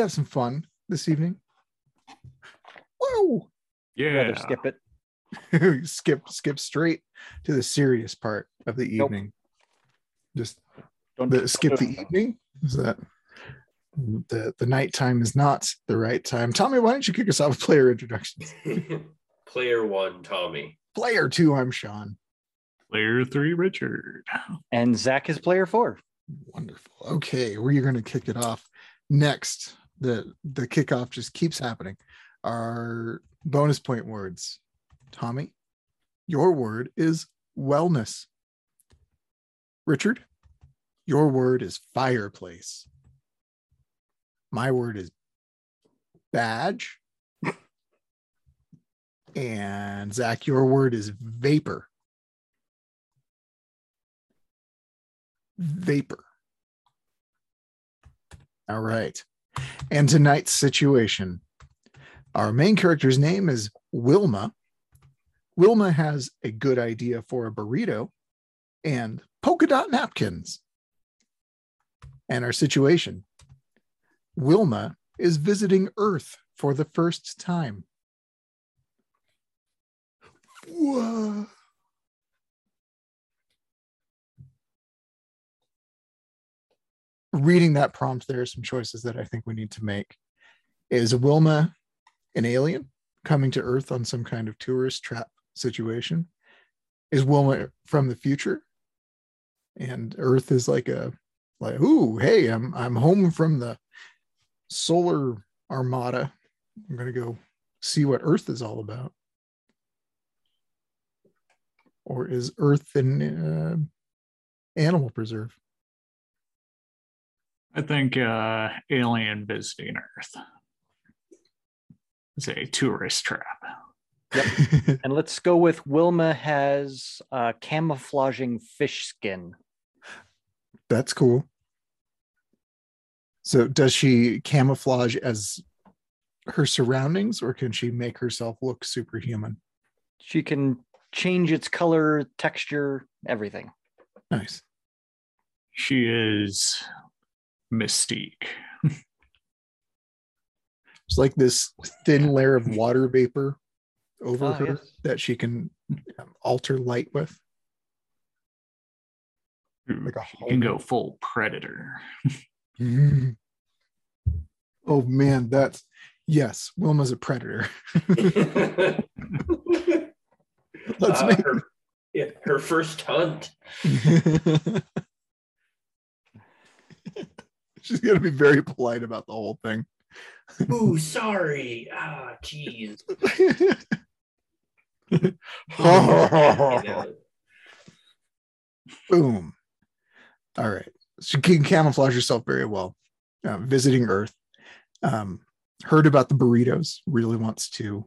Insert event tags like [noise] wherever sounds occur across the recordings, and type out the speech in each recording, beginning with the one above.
have some fun this evening. Whoa. Yeah. Rather skip it. [laughs] skip skip straight to the serious part of the Nope. evening. Just Don't the skip the evening. Is that the the nighttime is not the right time? Tommy, why don't you kick us off with player introductions? [laughs] Player one, Tommy. Player two, I'm Sean. Player three, Richard. And Zach is player four. Wonderful. Okay, we're going to kick it off next. The the kickoff just keeps happening. Our bonus point words. Tommy, your word is wellness. Richard, your word is fireplace. My word is badge. And Zach, your word is vapor. Vapor. All right. And tonight's situation our main character's name is Wilma. Wilma has a good idea for a burrito and polka dot napkins. And our situation Wilma is visiting Earth for the first time. Whoa. Reading that prompt, there are some choices that I think we need to make. Is Wilma an alien coming to Earth on some kind of tourist trap situation? Is Wilma from the future? And Earth is like a like, ooh, hey, I'm I'm home from the solar armada. I'm gonna go see what Earth is all about. Or is Earth an uh, animal preserve? I think uh alien visiting Earth. It's a tourist trap. Yep. [laughs] And let's go with Wilma has uh, camouflaging fish skin. That's cool. So does she camouflage as her surroundings or can she make herself look superhuman? She can change its color, texture, everything. Nice. She is Mystique. [laughs] It's like this thin layer of water vapor over Ah, her yes. that she can alter light with. who Like a can go full predator. Mm. [laughs] Oh man, that's yes, Wilma's a predator. [laughs] Let's Uh, make her, yeah, her first hunt. [laughs] She's gonna be very polite about the whole thing. Ooh, [laughs] sorry. Ah, jeez. [laughs] Boom. All right. She can camouflage herself very well. Uh, visiting Earth. Um, heard about the burritos, really wants to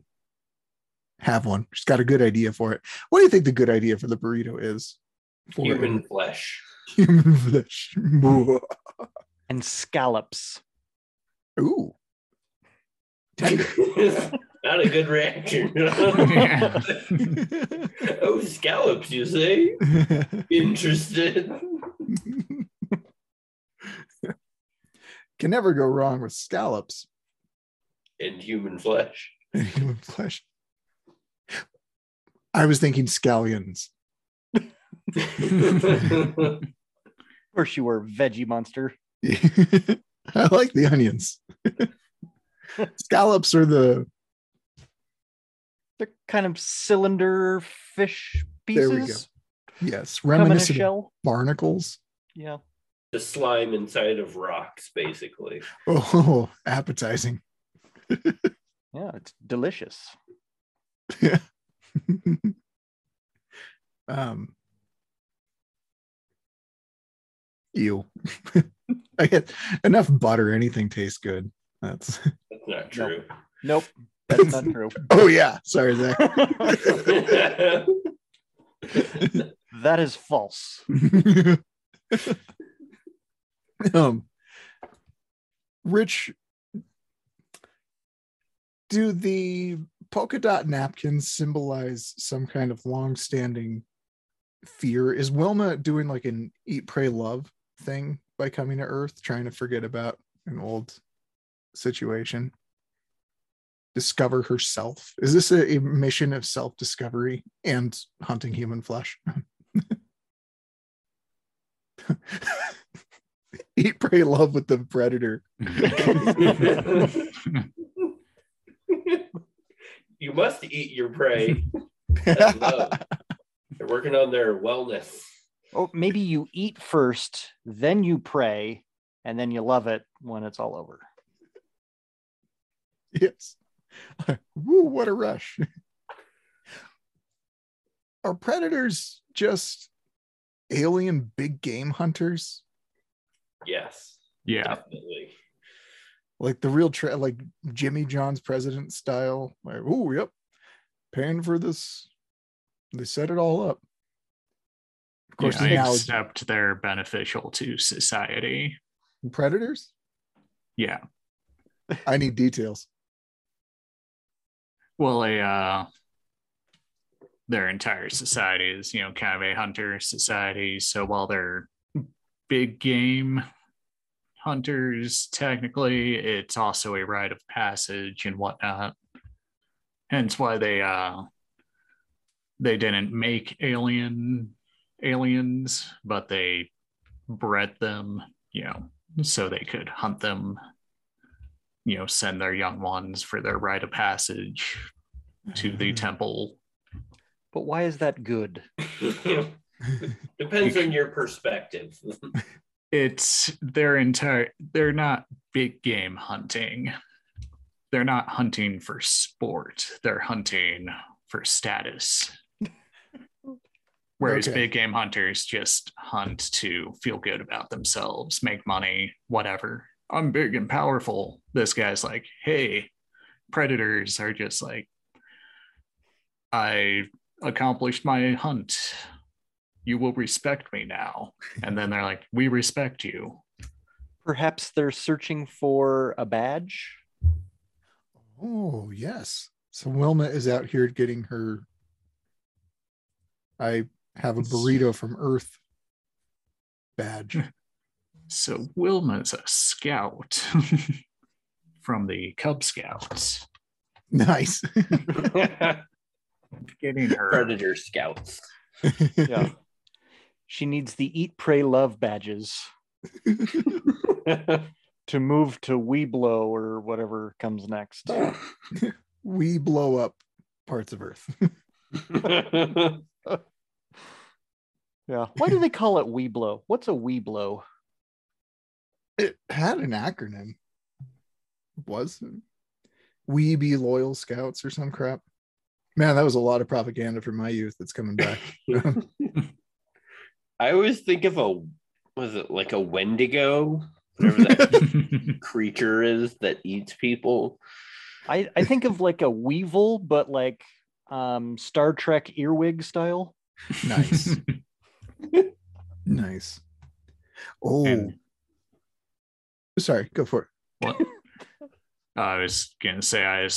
have one. She's got a good idea for it. What do you think the good idea for the burrito is? For Human flesh. human flesh. And scallops. Ooh. [laughs] Not a good reaction. Yeah. [laughs] [laughs] oh, scallops, you say? Interested? Can never go wrong with scallops And human flesh. and human flesh. I was thinking scallions. Of course, you were veggie monster. [laughs] I like the onions. [laughs] Scallops are the They're kind of cylinder fish pieces. There we go. yes, Come in a reminiscent of shell. barnacles. Yeah. the slime inside of rocks, basically. Oh, [laughs] appetizing. Yeah, it's delicious. Yeah. um, ew. [laughs] I get enough butter. Anything tastes good. That's. That's not true. Nope. That's not true. [laughs] Oh yeah. Sorry, Zach. [laughs] that is false. um, Rich, do the polka dot napkins symbolize some kind of long-standing fear. Is Wilma doing like an eat, pray, love thing by coming to Earth, trying to forget about an old situation? Discover herself. Is this a, a mission of self discovery and hunting human flesh? [laughs] eat, pray, love with the predator. [laughs] you must eat your prey. [laughs] They're working on their wellness. Oh, maybe you eat first, then you pray, and then you love it when it's all over. [laughs] yes. [laughs] Woo, what a rush. [laughs] Are predators just alien big game hunters? Yes, yeah. definitely. Like the real tra- like Jimmy John's president style. Like, oh, yep. Paying for this. They set it all up. Of course, yeah, the analogy- except they're beneficial to society. predators. Yeah. I need details. Well, a uh, their entire society is, you know, kind of a hunter society. So while they're big game hunters, technically, it's also a rite of passage and whatnot. Hence why they uh they didn't make alien aliens, but they bred them, you know, so they could hunt them, you know, send their young ones for their rite of passage to the mm-hmm. temple. But why is that good? [laughs] Depends on your perspective. [laughs] It's their entire they're not big game hunting. They're not hunting for sport. They're hunting for status. Whereas Okay. big game hunters just hunt to feel good about themselves, make money, whatever. I'm big and powerful. This guy's like, hey, predators are just like, I accomplished my hunt. You will respect me now. And then they're like, we respect you. Perhaps they're searching for a badge. Oh, yes. So Wilma is out here getting her. I have a burrito from Earth badge. [laughs] So Wilma's a scout [laughs] from the Cub Scouts. nice. [laughs] Getting her Predator scouts. Yeah. she needs the eat, pray, love badges to move to We Blow or whatever comes next. we blow up parts of Earth. Yeah. Why do they call it Webelo? What's a Webelo? it had an acronym. Was it? We be loyal scouts or some crap. Man, that was a lot of propaganda for my youth that's coming back. [laughs] I always think of a was it like a Wendigo? Whatever that [laughs] creature is that eats people. I, I think of like a Weevil, but like um Star Trek earwig style. nice. [laughs] nice. Oh, And- sorry, go for it. What? [laughs] I was gonna say I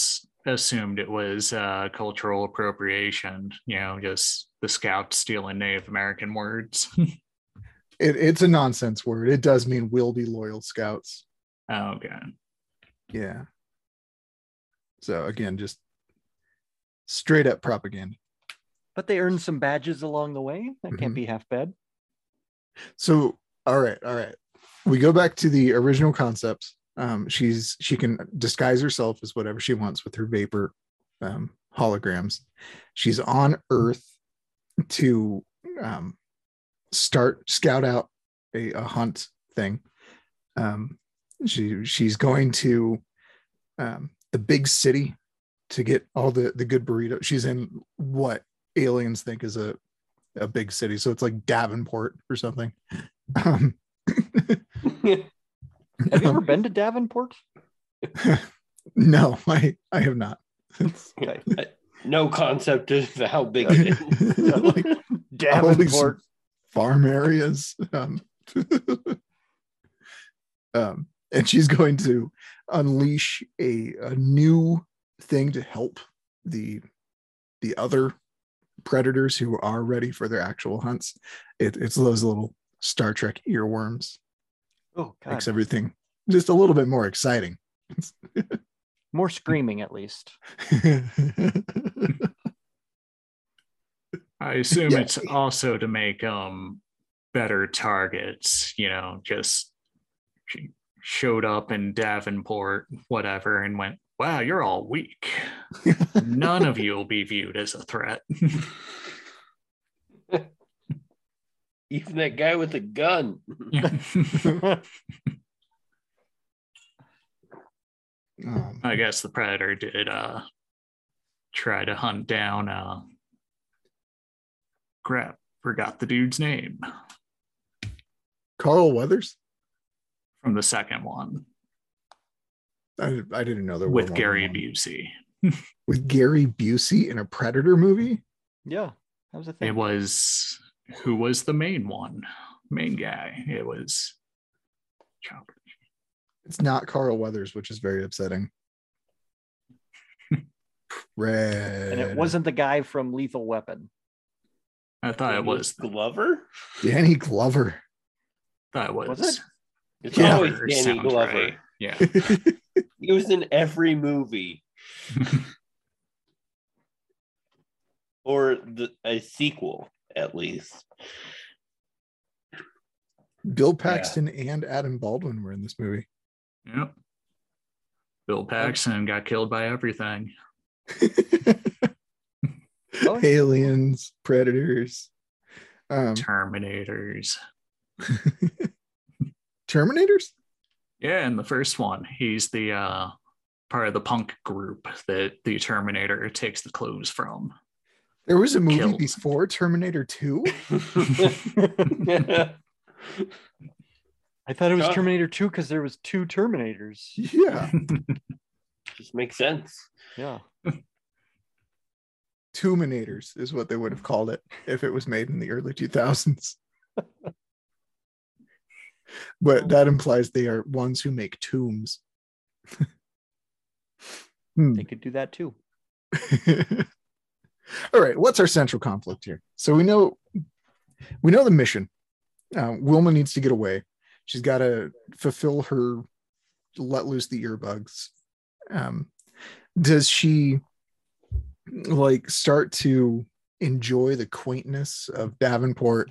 assumed it was uh, cultural appropriation. You know, just the scouts stealing Native American words. [laughs] it. It's a nonsense word. It does mean will be loyal scouts. oh, okay. Yeah. So again, just straight up propaganda. But they earned some badges along the way. That can't Mhm. be half bad. So all right, all right. We go back to the original concept. Um, she's she can disguise herself as whatever she wants with her vapor um, holograms. She's on Earth to um, start scout out a, a hunt thing. Um, she she's going to um, the big city to get all the the good burrito. She's in what aliens think is a a big city, so it's like Davenport or something. Um, [laughs] Have you ever been to Davenport? [laughs] no, I I have not. No concept of how big it is. [laughs] like Davenport. farm areas. Um, um, and she's going to unleash a, a new thing to help the the other predators who are ready for their actual hunts. It, it's those little Star Trek earworms. Oh God. Makes everything just a little bit more exciting. More screaming at least. [laughs] I assume Yeah. it's also to make um better targets, you know, just showed up in Davenport, whatever, and went, Wow, you're all weak. None of you will be viewed as a threat. [laughs] Even that guy with a gun. Um, [laughs] I guess the predator did uh try to hunt down uh crap, forgot the dude's name Carl Weathers. from the second one I, I didn't know there were with more Gary. Busey. [laughs] with Gary Busey in a Predator movie. yeah, that was a thing. It was who was the main one, main guy. It was Chopper. It's not Carl Weathers, which is very upsetting. [laughs] Red. and it wasn't the guy from Lethal Weapon. I thought it was. Glover. Danny Glover. Thought it was. Was it? It's Yeah. always Glover Danny sounds Glover. right. Yeah. [laughs] He was in every movie [laughs] or the, a sequel, at least. Bill Paxton and Adam Baldwin were in this movie. yep. Bill Paxton got killed by everything. [laughs] Aliens, Predators, um, Terminators. Terminators. Yeah, in the first one, he's the uh part of the punk group that the Terminator takes the clothes from. There was a movie Killed. before Terminator 2. [laughs] [laughs] I thought it was Terminator 2 because there was two Terminators. Yeah. [laughs] Just makes sense. Yeah. Terminators is what they would have called it if it was made in the early 2000s. But that implies they are ones who make tombs. [laughs] Hmm. They could do that too. [laughs] All right, what's our central conflict here? So we know we know the mission. Uh, Wilma needs to get away. She's got to fulfill her let loose the earbugs. Um, does she like start to enjoy the quaintness of Davenport,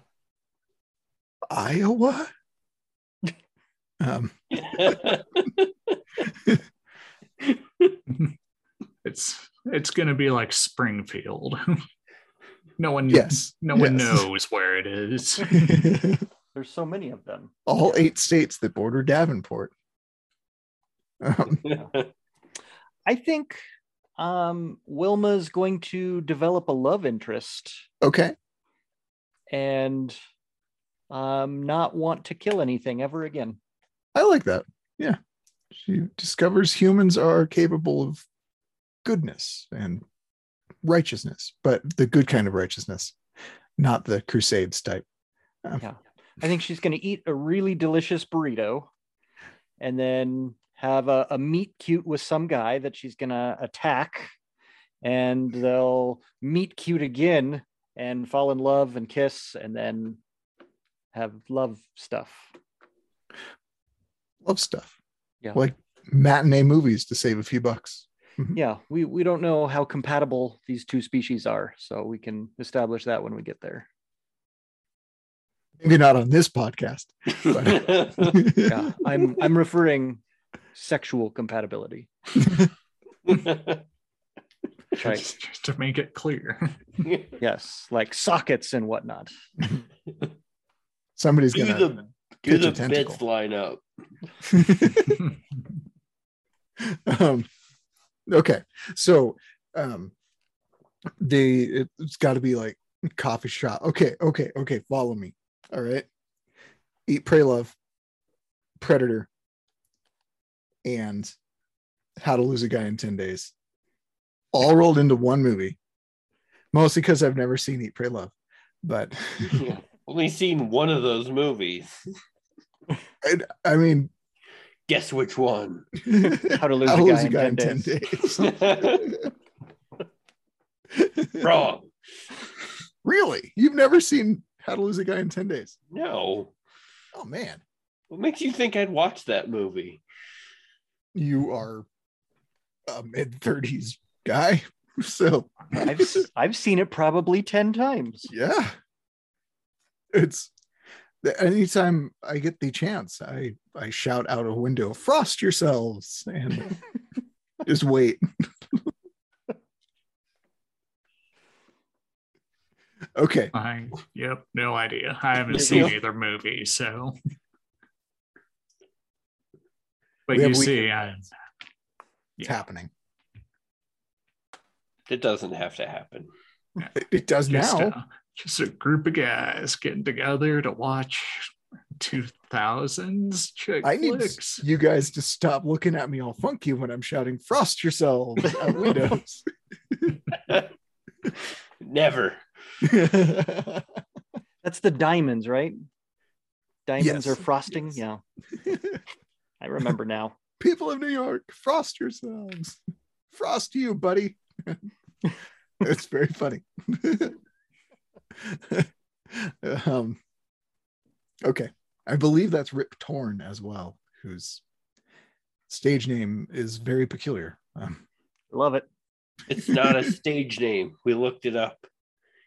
Iowa? Um, [laughs] it's it's gonna be like Springfield. [laughs] no one yes, no one knows where it is. [laughs] There's so many of them. All eight states that border Davenport. Um, I think um, Wilma's going to develop a love interest okay. and um, not want to kill anything ever again. I like that. Yeah. She discovers humans are capable of goodness and righteousness, but the good kind of righteousness, not the crusades type. Um, Yeah. I think she's going to eat a really delicious burrito and then have a, a meet cute with some guy that she's going to attack. And they'll meet cute again and fall in love and kiss and then have love stuff. Love stuff. Yeah. Like matinee movies to save a few bucks. Mm-hmm. Yeah. We, we don't know how compatible these two species are. So we can establish that when we get there. Maybe not on this podcast. But [laughs] Yeah. I'm, I'm referring sexual compatibility. Right. Just to make it clear. [laughs] Yes. Like sockets and whatnot. Somebody's do gonna the do the bits line up. [laughs] um, okay, so um, they it, it's got to be like coffee shop. Okay, okay, okay. Follow me. All right. Eat, pray, love. Predator. And How to Lose a Guy in Ten Days. All rolled into one movie. Mostly because I've never seen Eat, Pray, Love. But [laughs] Only seen one of those movies. [laughs] I, I mean, Guess which one? [laughs] How to lose How a to guy, in 10 days. days. [laughs] Wrong. Really? You've never seen How to Lose a Guy in 10 Days? No. Oh man, What makes you think I'd watch that movie? you are a mid 30s guy. [laughs] So I've s- I've seen it probably ten times. yeah. It's the- anytime I get the chance, I I shout out a window, frost yourselves and [laughs] just wait. okay. I yep, no idea. I haven't Yeah. seen either movie, so. [laughs] But We you see, weekend I, plans. It's happening. It doesn't have to happen. It, it does just now. a, just a group of guys getting together to watch 2000s chick I need flicks. you guys to stop looking at me all funky when I'm shouting "frost yourselves" out windows. [laughs] Never. [laughs] That's the diamonds, right? Diamonds Yes. are frosting. Yes. Yeah, [laughs] I remember now. People of New York, frost yourselves. Frost you, buddy. it's very funny. [laughs] um, okay. I believe that's Rip Torn as well, whose stage name is very peculiar. Um, Love it. It's not a stage name. We looked it up.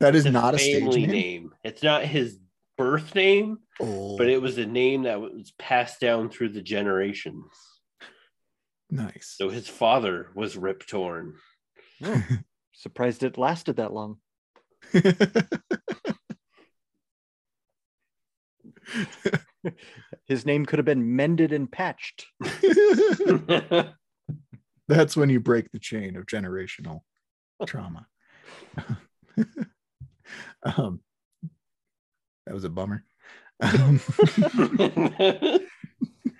that is It's not a stage family name. name. It's not his birth name, Oh, but it was a name that was passed down through the generations. nice. So his father was Rip Torn. Oh, surprised it lasted that long. [laughs] His name could have been mended and patched. [laughs] That's when you break the chain of generational trauma. [laughs] um, that was a bummer. Um,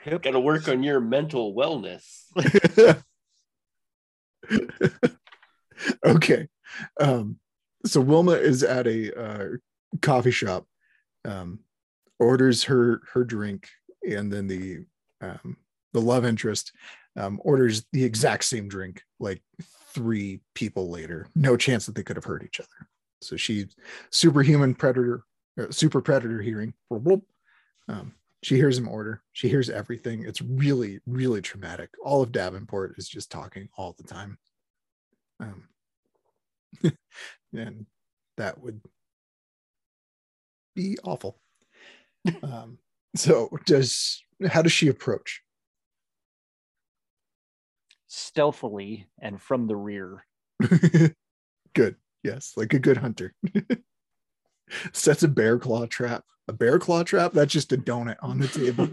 Got to work on your mental wellness. okay. Um, so Wilma is at a uh, coffee shop, um, orders her her drink, and then the um, the love interest um, orders the exact same drink like three people later. No chance that they could have heard each other. So she superhuman predator, uh, super predator hearing. Um, she hears him order. She hears everything. It's really, really traumatic. All of Davenport is just talking all the time. Um, [laughs] and that would be awful. [laughs] um, so does how does she approach? Stealthily and from the rear. [laughs] good. Yes, like a good hunter. Sets a bear claw trap. A bear claw trap? That's just a donut on the table.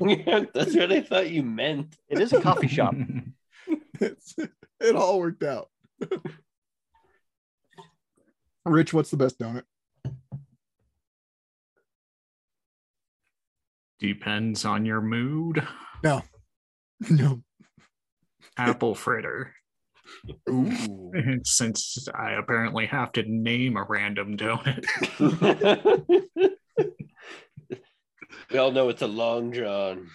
That's what I thought you meant. It is a coffee shop. It's, it all worked out. Rich, what's the best donut? Depends on your mood. No. [laughs] No. Apple fritter. Ooh. [laughs] Since I apparently have to name a random donut. [laughs] we all know it's a long john.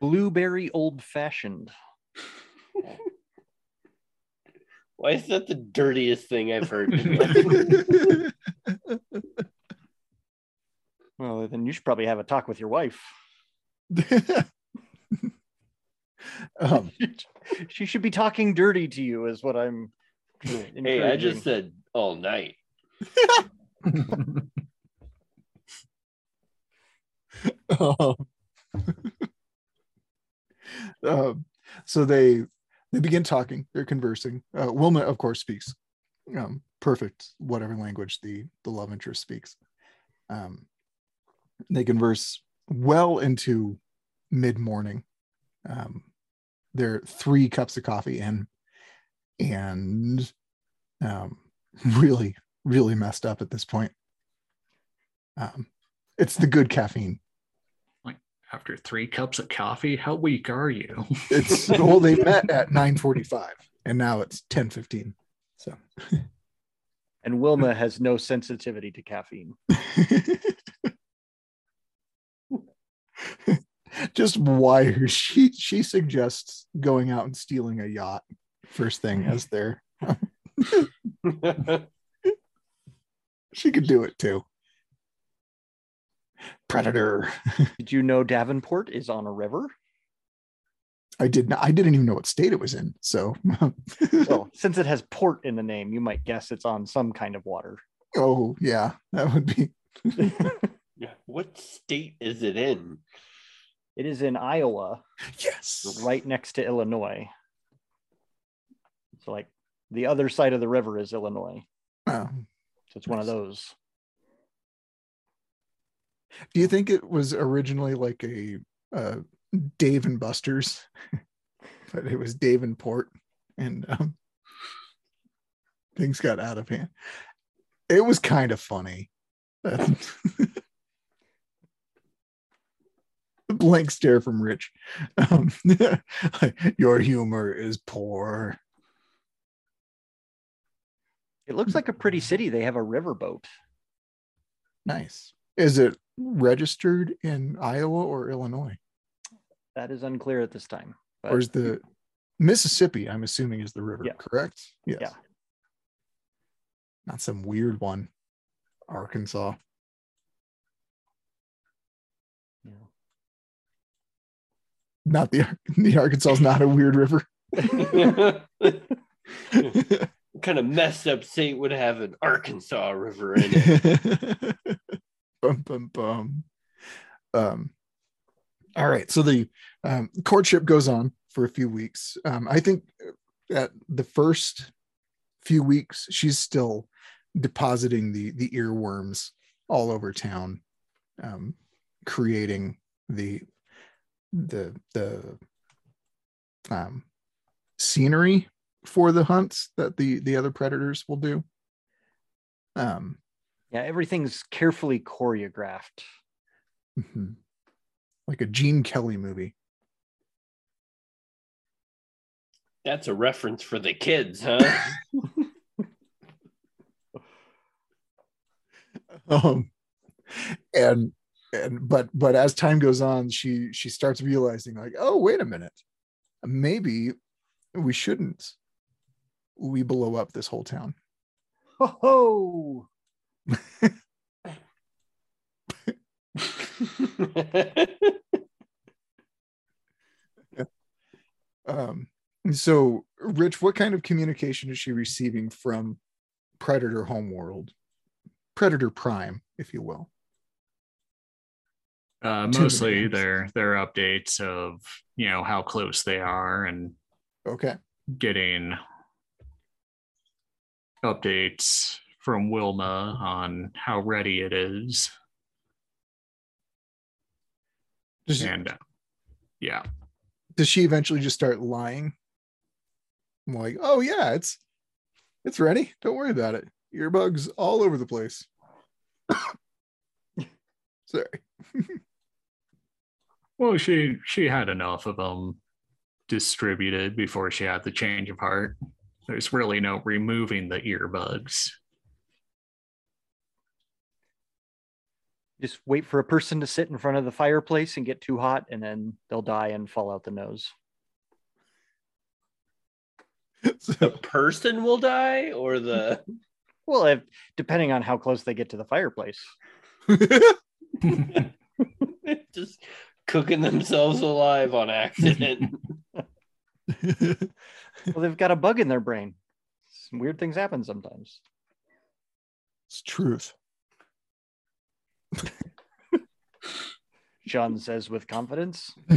Blueberry old fashioned. Why is that the dirtiest thing I've heard? [laughs] Well, then you should probably have a talk with your wife. [laughs] um, she should be talking dirty to you, is what I'm. [laughs] hey, I just said all night. um, um, so they they begin talking they're conversing. Uh, wilma of course speaks. Um, perfect whatever language the the love interest speaks. Um, they converse well into mid-morning. Um, they're three cups of coffee in and um, [laughs] really really messed up at this point. Um, it's the good caffeine After three cups of coffee, how weak are you? It's well, they [laughs] met at 9:45 and now it's 10:15. So And Wilma has no sensitivity to caffeine. [laughs] just why she she suggests going out and stealing a yacht first thing as [laughs] their she could do it too. Predator. [laughs] Did you know Davenport is on a river? I did not. I didn't even know what state it was in. So, [laughs] Well, since it has port in the name, you might guess it's on some kind of water. oh yeah, that would be. [laughs] Yeah. What state is it in? It is in Iowa, Yes. right next to Illinois. So, like, the other side of the river is Illinois. Oh. So it's one of those. Do you think it was originally like a uh, Dave and Buster's, [laughs] but it was Dave and Port, and um, things got out of hand? It was kind of funny. [laughs] Blank stare from Rich. Um, [laughs] your humor is poor. It looks like a pretty city. They have a riverboat. Nice. Is it registered in Iowa or Illinois? That is unclear at this time. But or is the Mississippi? I'm assuming is the river, Yeah. correct? Yes. Yeah. Not some weird one. Arkansas. Yeah. Not the the Arkansas is not a weird river. [laughs] [laughs] what kind of messed up state would have an Arkansas River in it? [laughs] bum bum bum. Um. All right, so the um, courtship goes on for a few weeks. Um, I think at the first few weeks, she's still depositing the the earworms all over town, um, creating the the the um, scenery for the hunts that the the other predators will do. Um, yeah, everything's carefully choreographed. mhm. like a Gene Kelly movie. That's a reference for the kids, huh? [laughs] um and and but but as time goes on she she starts realizing like oh wait a minute maybe we shouldn't we blow up this whole town Ho ho! [laughs] um so rich what kind of communication is she receiving from predator homeworld? Predator prime if you will. Uh, mostly names. their their updates of you know how close they are and okay. getting updates from Wilma on how ready it is. does, And uh, yeah, does she eventually just start lying I'm like oh yeah it's it's ready don't worry about it earbugs all over the place [coughs] sorry [laughs] well, she she had enough of them distributed before she had the change of heart. There's really no removing the earbuds. Just wait for a person to sit in front of the fireplace and get too hot, and then they'll die and fall out the nose. [laughs] the person will die, or the [laughs] Well, if, depending on how close they get to the fireplace. [laughs] just cooking themselves alive on accident. Well, they've got a bug in their brain. Some weird things happen sometimes. it's truth Sean says with confidence. [laughs]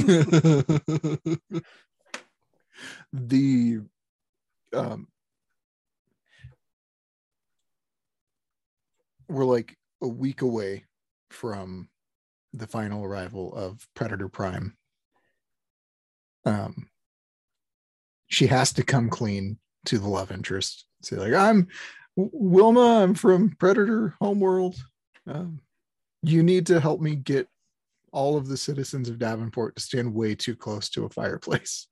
the um we're like a week away from the final arrival of predator prime. Um she has to come clean to the love interest. Say like i'm wilma i'm from predator homeworld. Um, you need to help me get all of the citizens of davenport to stand way too close to a fireplace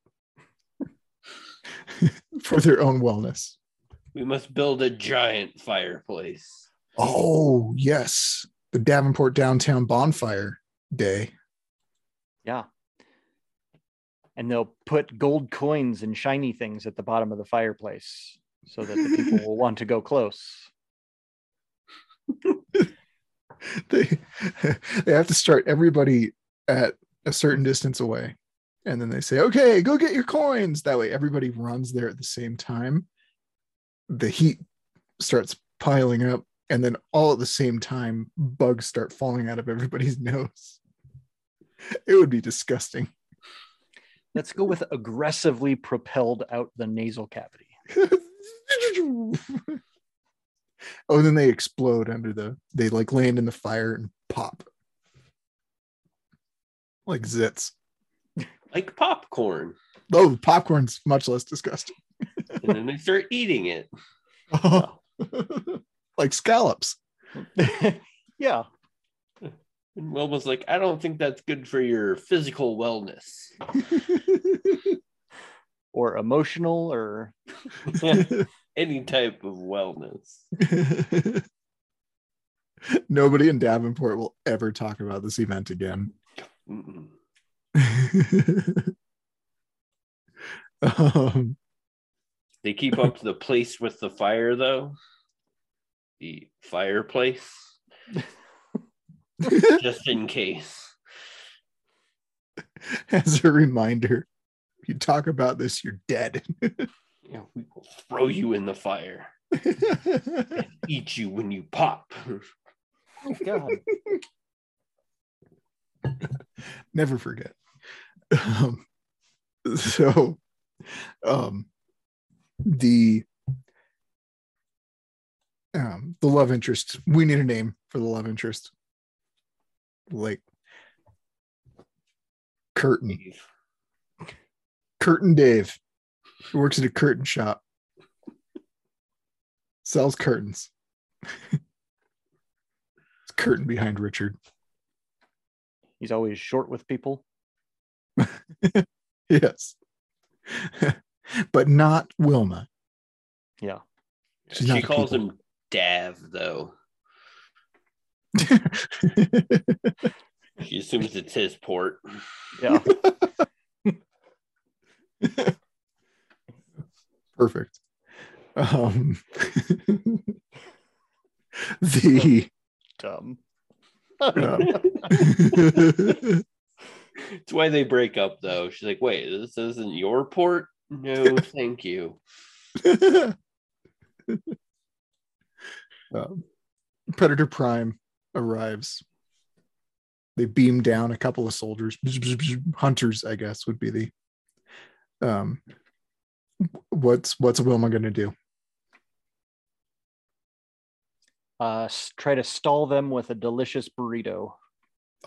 [laughs] for their own wellness. we must build a giant fireplace. Oh, yes. The Davenport Downtown Bonfire Day. Yeah. And they'll put gold coins and shiny things at the bottom of the fireplace so that the people [laughs] will want to go close. [laughs] [laughs] they [laughs] they have to start everybody at a certain distance away. And then they say okay go get your coins. That way everybody runs there at the same time. The heat starts piling up and then all at the same time bugs start falling out of everybody's [laughs] nose. It would be disgusting. Let's go with aggressively propelled out the nasal cavity. Oh and then they explode under the they like land in the fire and pop like zits like popcorn. oh popcorn's much less disgusting And then they start eating it. [laughs] like scallops [laughs] yeah. And Will was like, I don't think that's good for your physical wellness. [laughs] Or emotional or Any type of wellness. [laughs] Nobody in Davenport will ever talk about this event again. [laughs] Um, They keep up the place with the fire though. The fireplace. [laughs] Just in case. as a reminder, if you talk about this, you're dead. You know, we will throw you in the fire. and [laughs] Eat you when you pop. oh god. [laughs] Never forget. Um, so, um, the um, the love interest. We need a name for the love interest. Like curtain, curtain Dave. He works at a curtain shop. Sells curtains. [laughs] it's curtain behind Richard. He's always short with people. [laughs] Yes. [laughs] but not Wilma. Yeah. She's she calls people. him Dav though. She assumes it's his port. Yeah. Perfect. Um, [laughs] the Dumb. um, [laughs] It's why they break up though. She's like, wait, this isn't your port? No, thank you. [laughs] um, Predator Prime arrives. They beam down a couple of soldiers, hunters, I guess would be the. Um, what's what's Wilma going to do? Uh, try to stall them with a delicious burrito.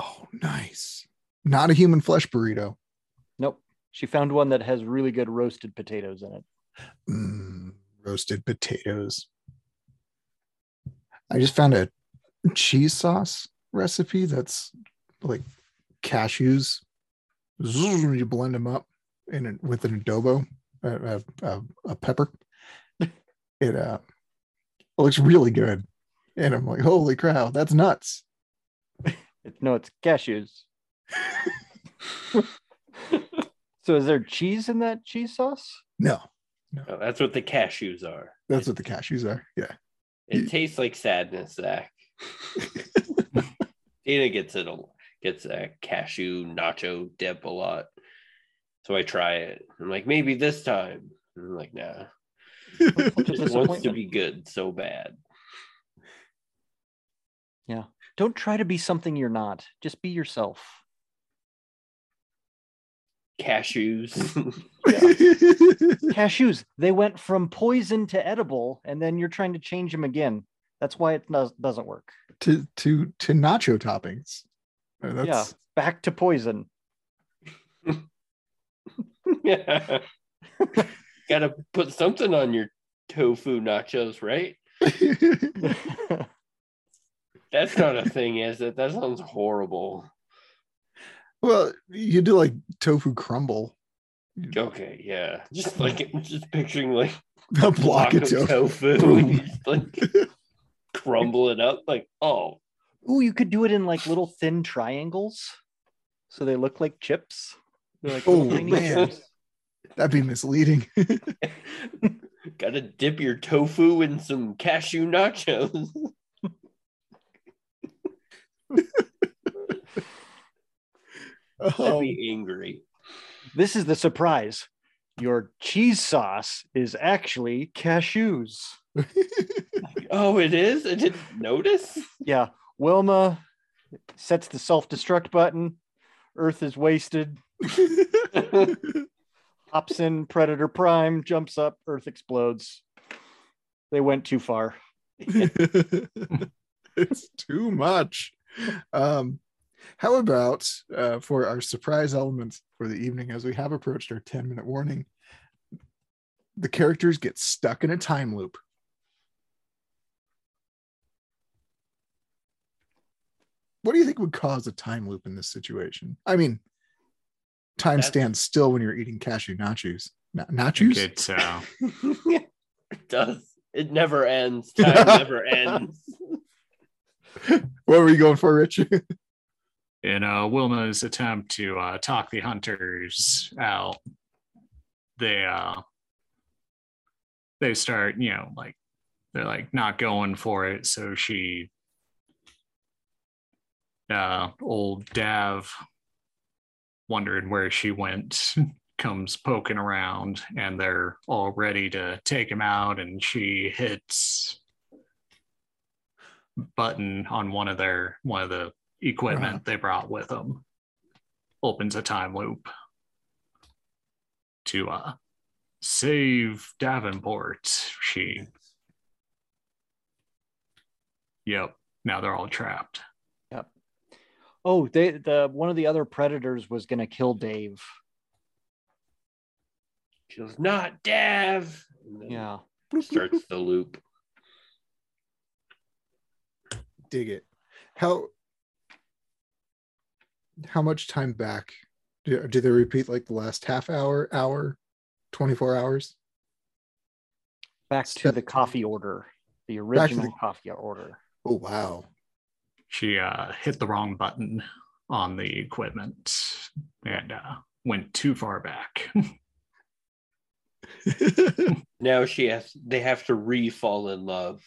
Oh, nice! Not a human flesh burrito. Nope. She found one that has really good roasted potatoes in it. Mm, roasted potatoes. I just found a cheese sauce recipe that's like cashews. You blend them up in a, with an adobo, a, a, a pepper. It uh, looks really good, and I'm like, holy cow, that's nuts. It, [laughs] no, it's cashews. so is there cheese in that cheese sauce? No, Oh, that's what the cashews are. that's what the cashews are. Yeah. It tastes like sadness, Zach. [laughs] Dana gets it a gets a cashew nacho dip a lot. So I try it. I'm like, maybe this time. And I'm like, nah. [laughs] Such a wants to be good so bad. Yeah. Don't try to be something you're not. Just be yourself. Cashews. [laughs] [laughs] Cashews, they went from poison to edible, and then you're trying to change them again. That's why it does, doesn't work. to to to nacho toppings. That's, Yeah, back to poison. Yeah. [laughs] Gotta put something on your tofu nachos, right? That's not a thing, is it? That sounds horrible. well, you do like tofu crumble. Okay, yeah. Just like just picturing like A [laughs] a block of tofu. tofu and you just like crumble it up like oh Ooh, you could do it in like little thin triangles, so they look like chips. They're like little Oh, man. chips. That'd be misleading. [laughs] gotta dip your tofu in some cashew nachos. [laughs] I'd Um, be angry. This is the surprise. Your cheese sauce is actually cashews. [laughs] Oh, it is? I didn't notice. Yeah, Wilma sets the self destruct button. Earth is wasted. [laughs] Hops in Predator Prime, jumps up, Earth explodes. They went too far. it's too much. Um, how about uh, for our surprise element for the evening, as we have approached our 10 minute warning, the characters get stuck in a time loop. What do you think would cause a time loop in this situation? I mean, time That's- stands still when you're eating cashew nachos. Na- nachos? think It's uh, it does. It never ends. [laughs] Time never ends. [laughs] What were you going for, Rich? [laughs] in uh, Wilma's attempt to uh, talk the hunters out, they uh, they start, you know, like they're like not going for it. So she, uh, old Dav, wondering where she went, [laughs] comes poking around, and they're all ready to take him out. And she hits button on one of their one of the equipment Right. they brought with them opens a time loop to uh save davenport she yep now they're all trapped Oh, they the one of the other predators was gonna kill Dave. She goes, not Dav. And then Yeah. Starts the loop. dig it how how much time back do, do they repeat like the last half hour hour 24 hours Back to Step- the coffee order. The original the- coffee order. oh wow she uh hit the wrong button on the equipment and uh went too far back [laughs] Now she has they have to re-fall in love.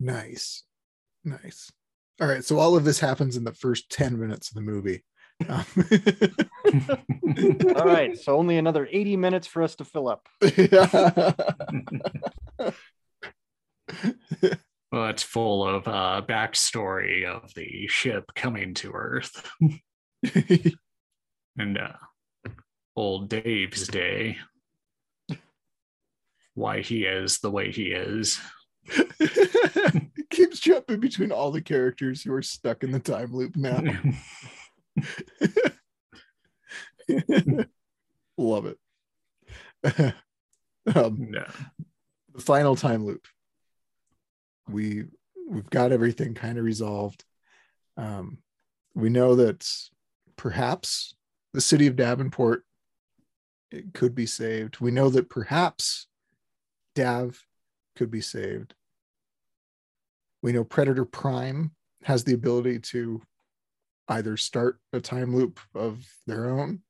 nice nice all right so all of this happens in the first 10 minutes of the movie Um, All right. So only another 80 minutes for us to fill up. [laughs] [laughs] well it's full of uh backstory of the ship coming to earth. [laughs] And uh old dave's day. Why he is the way he is. [laughs] It keeps jumping between all the characters who are stuck in the time loop now. [laughs] Love it. Um, no. the final time loop we we've got everything kind of resolved. Um, we know that perhaps the city of davenport it could be saved. We know that perhaps dav could be saved. We know predator prime has the ability to either start a time loop of their own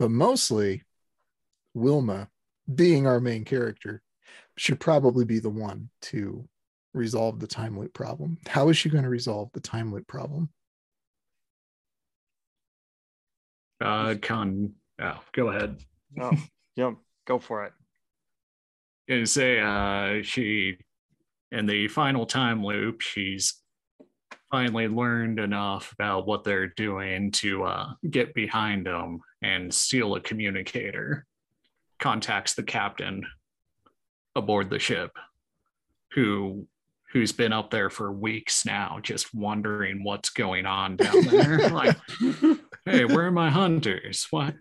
but mostly wilma being our main character should probably be the one to resolve the time loop problem. How is she going to resolve the time loop problem? uh con oh go ahead Oh, [laughs] yeah. Go for it. gonna say uh she in the final time loop she's finally learned enough about what they're doing to uh get behind them and steal a communicator contacts the captain aboard the ship who who's been up there for weeks now just wondering what's going on down there. [laughs] Like hey where are my hunters? What?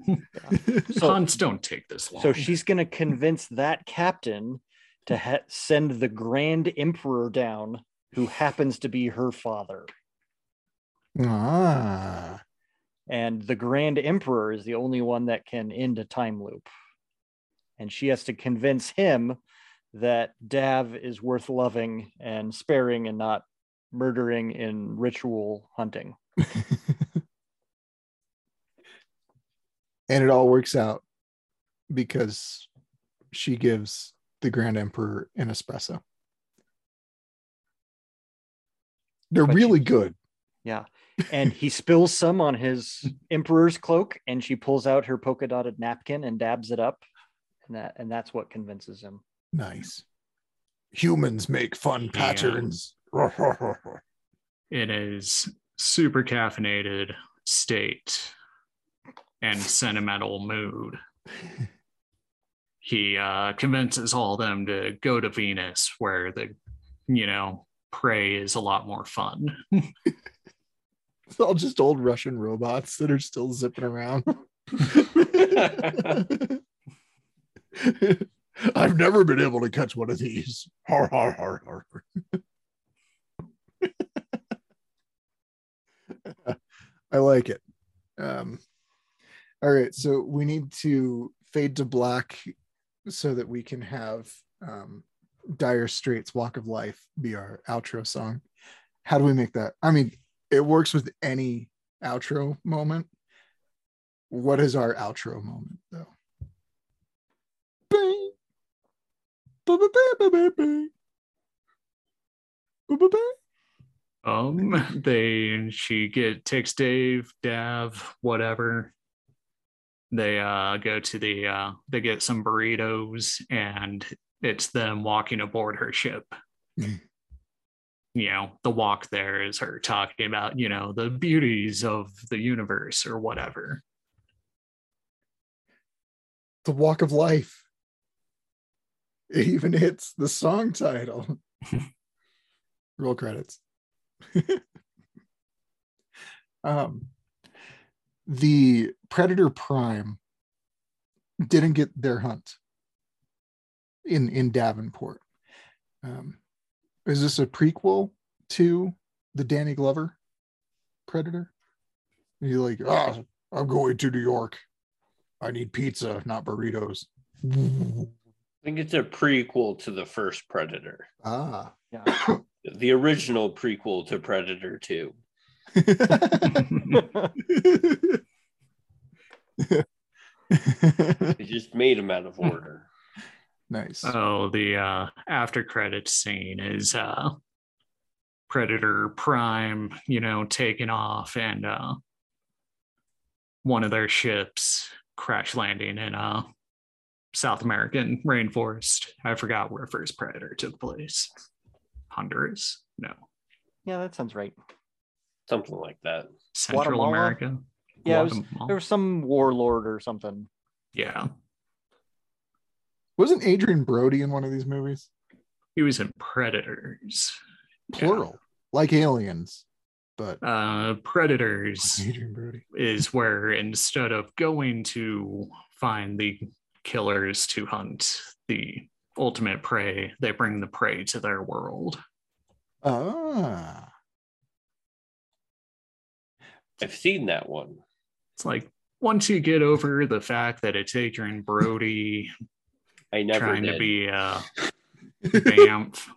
So, hunts don't take this long. so she's going to convince that captain to ha- send the Grand Emperor down, who happens to be her father. Ah, And the Grand Emperor is the only one that can end a time loop. And she has to convince him that Dav is worth loving and sparing and not murdering in ritual hunting. [laughs] and it all works out because she gives the Grand Emperor an espresso. They're But really good. Yeah. And he spills some on his emperor's cloak, and she pulls out her polka dotted napkin and dabs it up. And that and that's what convinces him. Nice. Humans make fun patterns. [laughs] it is super caffeinated state and sentimental mood. He uh, convinces all of them to go to Venus, where the, you know, prey is a lot more fun. It's [laughs] all just old Russian robots that are still zipping around. [laughs] I've never been able to catch one of these. Har, har, har, har. [laughs] I like it. Um, all right, so we need to fade to black so that we can have um, Dire Straits "Walk of Life" be our outro song. How do we make that? I mean, it works with any outro moment. What is our outro moment though? Um, [laughs] they she get takes Dave, Dav, whatever. They uh go to the uh they get some burritos and it's them walking aboard her ship. [laughs] You know, the walk there is her talking about, you know, the beauties of the universe or whatever. The Walk of Life. It even hits the song title. [laughs] Roll credits. [laughs] um, the Predator Prime didn't get their hunt in in Davenport. Um, is this a prequel to the Danny Glover Predator? He's like, ah, I'm going to New York. I need pizza, not burritos. [laughs] I think it's a prequel to the first Predator, ah. Yeah. the original prequel to Predator 2. They [laughs] just made them out of order. nice. Oh, the uh after credits scene is uh Predator Prime, you know, taking off and uh one of their ships crash landing in uh South American rainforest. I forgot where first Predator took place. Honduras? No. yeah, that sounds right. Something like that. Central Guatemala? America. Yeah, it was- There was some warlord or something. yeah. Wasn't Adrien Brody in one of these movies? He was in Predators. Yeah. Plural, like aliens, but Uh Predators Adrien Brody. is where instead of going to find the killers to hunt the ultimate prey, they bring the prey to their world. Ah, I've seen that one. It's like once you get over the fact that it's Adrien Brody I never trying did. to be a [laughs] Banff,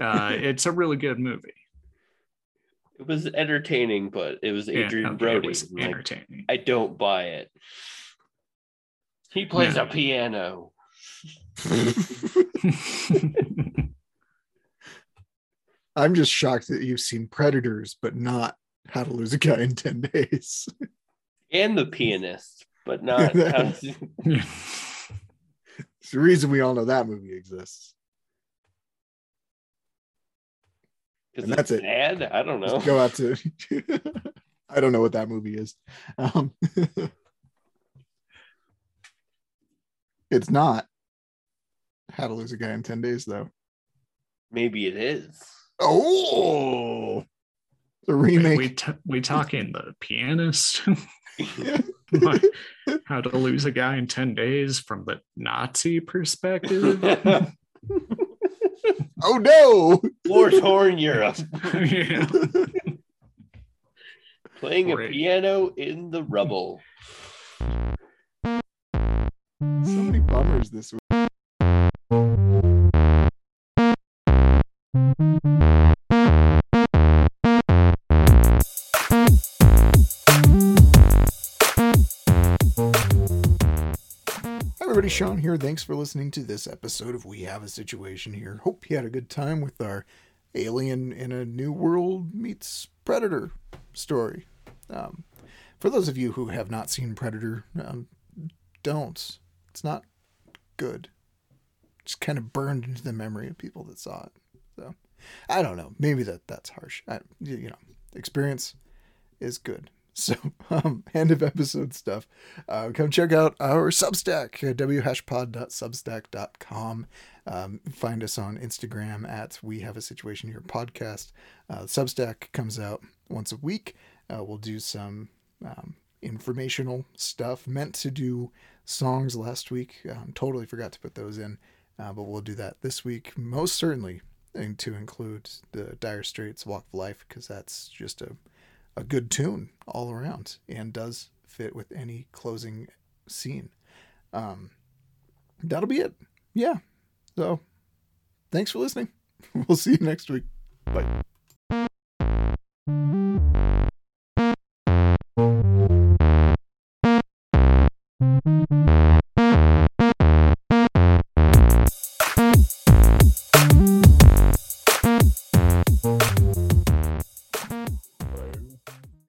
uh, it's a really good movie. It was entertaining, but it was Yeah, Adrien okay, Brody. Was I'm like, entertaining. I don't buy it. He plays No. a piano. [laughs] I'm just shocked that you've seen Predators, but not How to Lose a Guy in Ten Days. And the pianist, but not [laughs] how to- It's the reason we all know that movie exists. And that's it. bad? I don't know. Just go out to. [laughs] I don't know what that movie is. Um, it's not How to Lose a Guy in Ten Days, though. Maybe it is. Oh, the Wait, remake. we t- we talking the pianist? [laughs] Like, How to lose a guy in 10 days from the Nazi perspective? [laughs] oh no! War torn Europe, yeah. playing a piano in the rubble. Bummers this week. Everybody, Sean here. Thanks for listening to this episode of We Have a Situation Here. Hope you had a good time with our alien in a new world meets predator story. Um, for those of you who have not seen Predator, um, don't. It's not good. Just kind of burned into the memory of people that saw it. So I don't know. Maybe that that's harsh. I, you know, experience is good. [laughs] So, um, end of episode stuff. Uh, come check out our Substack, whashpod.substack.com. Um, find us on Instagram at We Have a Situation Here podcast. Uh, Substack comes out once a week. Uh, we'll do some um, informational stuff. Meant to do songs last week. Um, totally forgot to put those in, uh, but we'll do that this week. Most certainly, and to include the Dire Straits Walk of Life, because that's just a a good tune all around and does fit with any closing scene. Um, that'll be it. Yeah. So thanks for listening. [laughs] We'll see you next week. Bye.